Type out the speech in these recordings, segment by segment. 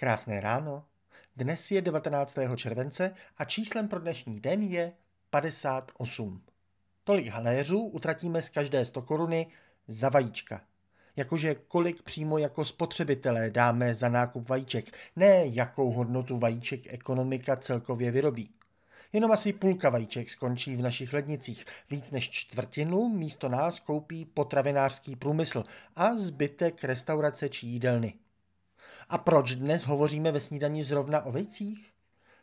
Krásné ráno. Dnes je 19. července a číslem pro dnešní den je 58. Tolik haléřů utratíme z každé 100 koruny za vajíčka. Jakože kolik přímo jako spotřebitelé dáme za nákup vajíček, ne jakou hodnotu vajíček ekonomika celkově vyrobí. Jenom asi půlka vajíček skončí v našich lednicích. Víc než čtvrtinu místo nás koupí potravinářský průmysl a zbytek restaurace či jídelny. A proč dnes hovoříme ve snídani zrovna o vejcích?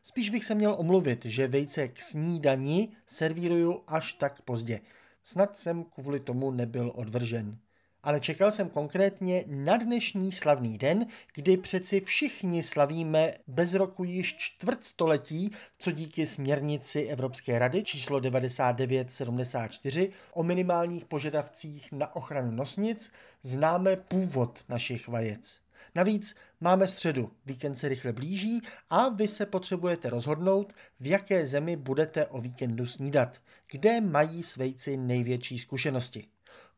Spíš bych se měl omluvit, že vejce k snídani servíruju až tak pozdě. Snad jsem kvůli tomu nebyl odvržen. Ale čekal jsem konkrétně na dnešní slavný den, kdy přeci všichni slavíme bez roku již čtvrtstoletí, co díky směrnici Evropské rady číslo 9974 o minimálních požadavcích na ochranu nosnic známe původ našich vajec. Navíc máme středu, víkend se rychle blíží a vy se potřebujete rozhodnout, v jaké zemi budete o víkendu snídat, kde mají svejci největší zkušenosti.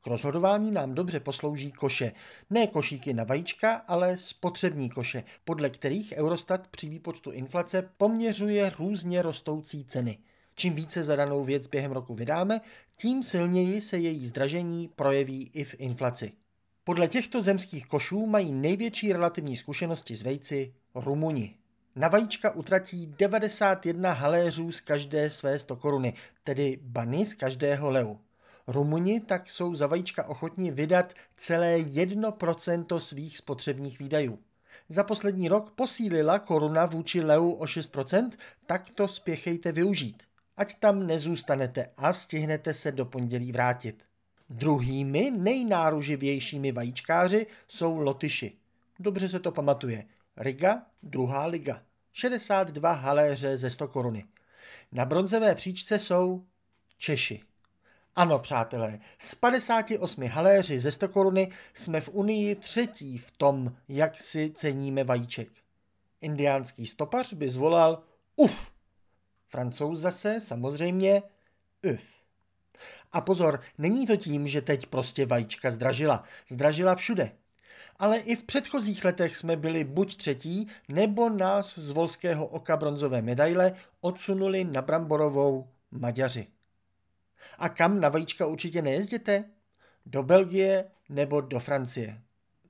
K rozhodování nám dobře poslouží koše. Ne košíky na vajíčka, ale spotřební koše, podle kterých Eurostat při výpočtu inflace poměřuje různě rostoucí ceny. Čím více za danou věc během roku vydáme, tím silněji se její zdražení projeví i v inflaci. Podle těchto zemských košů mají největší relativní zkušenosti s vejci Rumuni. Na vajíčka utratí 91 haléřů z každé své 100 koruny, tedy bany z každého leu. Rumuni tak jsou za vajíčka ochotní vydat celé 1% svých spotřebních výdajů. Za poslední rok posílila koruna vůči leu o 6%, tak to spěchejte využít. Ať tam nezůstanete a stihnete se do pondělí vrátit. Druhými nejnáruživějšími vajíčkáři jsou Lotyši. Dobře se to pamatuje. Riga, druhá liga. 62 haléře ze 100 koruny. Na bronzové příčce jsou Češi. Ano, přátelé, z 58 haléři ze 100 koruny jsme v Unii třetí v tom, jak si ceníme vajíček. Indiánský stopař by zvolal uf. Francouz zase samozřejmě uf. A pozor, není to tím, že teď prostě vajíčka zdražila. Zdražila všude. Ale i v předchozích letech jsme byli buď třetí, nebo nás z volského oka bronzové medaile odsunuli na Bramborovou Maďaři. A kam na vajíčka určitě nejezděte? Do Belgie nebo do Francie.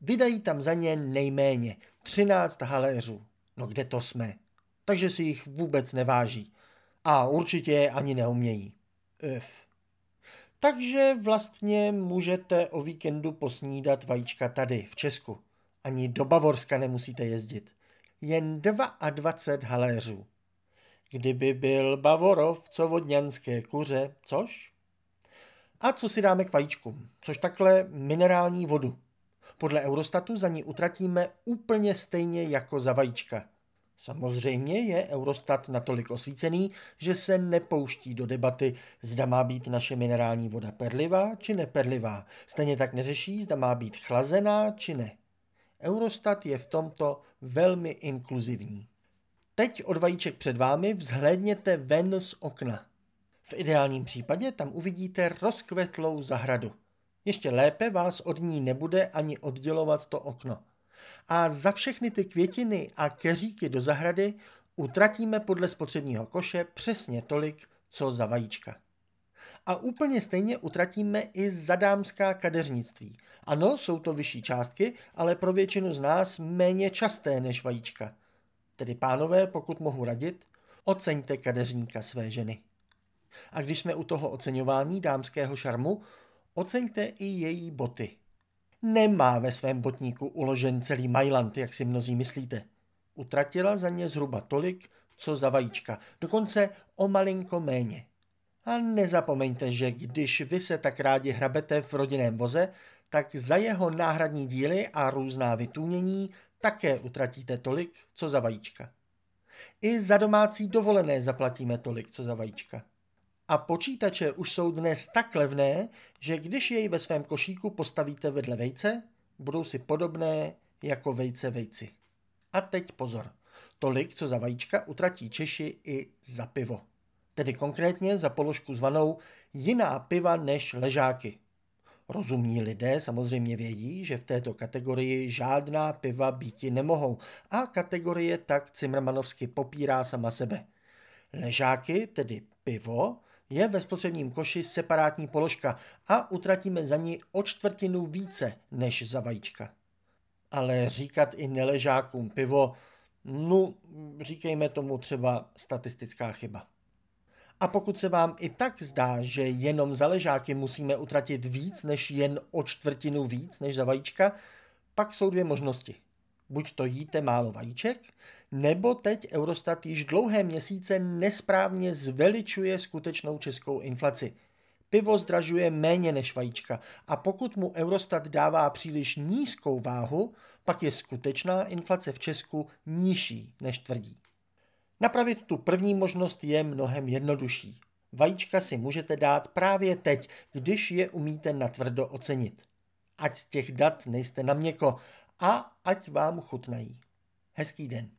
Vydají tam za ně nejméně 13 haléřů. No kde to jsme? Takže si jich vůbec neváží. A určitě ani neumějí. Uf. Takže vlastně můžete o víkendu posnídat vajíčka tady, v Česku. Ani do Bavorska nemusíte jezdit. Jen 22 haléřů. Kdyby byl Bavorov, co vodňanské kuře, což? A co si dáme k vajíčkům? Což takhle minerální vodu. Podle Eurostatu za ní utratíme úplně stejně jako za vajíčka – Samozřejmě je Eurostat natolik osvícený, že se nepouští do debaty, zda má být naše minerální voda perlivá či neperlivá. Stejně tak neřeší, zda má být chlazená či ne. Eurostat je v tomto velmi inkluzivní. Teď od vajíček před vámi vzhlédněte ven z okna. V ideálním případě tam uvidíte rozkvetlou zahradu. Ještě lépe vás od ní nebude ani oddělovat to okno a za všechny ty květiny a keříky do zahrady utratíme podle spotřebního koše přesně tolik, co za vajíčka. A úplně stejně utratíme i za dámská kadeřnictví. Ano, jsou to vyšší částky, ale pro většinu z nás méně časté než vajíčka. Tedy pánové, pokud mohu radit, oceňte kadeřníka své ženy. A když jsme u toho oceňování dámského šarmu, oceňte i její boty nemá ve svém botníku uložen celý Mailand, jak si mnozí myslíte. Utratila za ně zhruba tolik, co za vajíčka, dokonce o malinko méně. A nezapomeňte, že když vy se tak rádi hrabete v rodinném voze, tak za jeho náhradní díly a různá vytůnění také utratíte tolik, co za vajíčka. I za domácí dovolené zaplatíme tolik, co za vajíčka. A počítače už jsou dnes tak levné, že když jej ve svém košíku postavíte vedle vejce, budou si podobné jako vejce vejci. A teď pozor. Tolik, co za vajíčka, utratí Češi i za pivo. Tedy konkrétně za položku zvanou jiná piva než ležáky. Rozumní lidé samozřejmě vědí, že v této kategorii žádná piva býti nemohou a kategorie tak Cimrmanovsky popírá sama sebe. Ležáky, tedy pivo, je ve spotřebním koši separátní položka a utratíme za ní o čtvrtinu více než za vajíčka. Ale říkat i neležákům pivo, no říkejme tomu třeba statistická chyba. A pokud se vám i tak zdá, že jenom za ležáky musíme utratit víc než jen o čtvrtinu víc než za vajíčka, pak jsou dvě možnosti. Buď to jíte málo vajíček, nebo teď Eurostat již dlouhé měsíce nesprávně zveličuje skutečnou českou inflaci. Pivo zdražuje méně než vajíčka a pokud mu Eurostat dává příliš nízkou váhu, pak je skutečná inflace v Česku nižší než tvrdí. Napravit tu první možnost je mnohem jednodušší. Vajíčka si můžete dát právě teď, když je umíte natvrdo ocenit. Ať z těch dat nejste na měko a ať vám chutnají. Hezký den.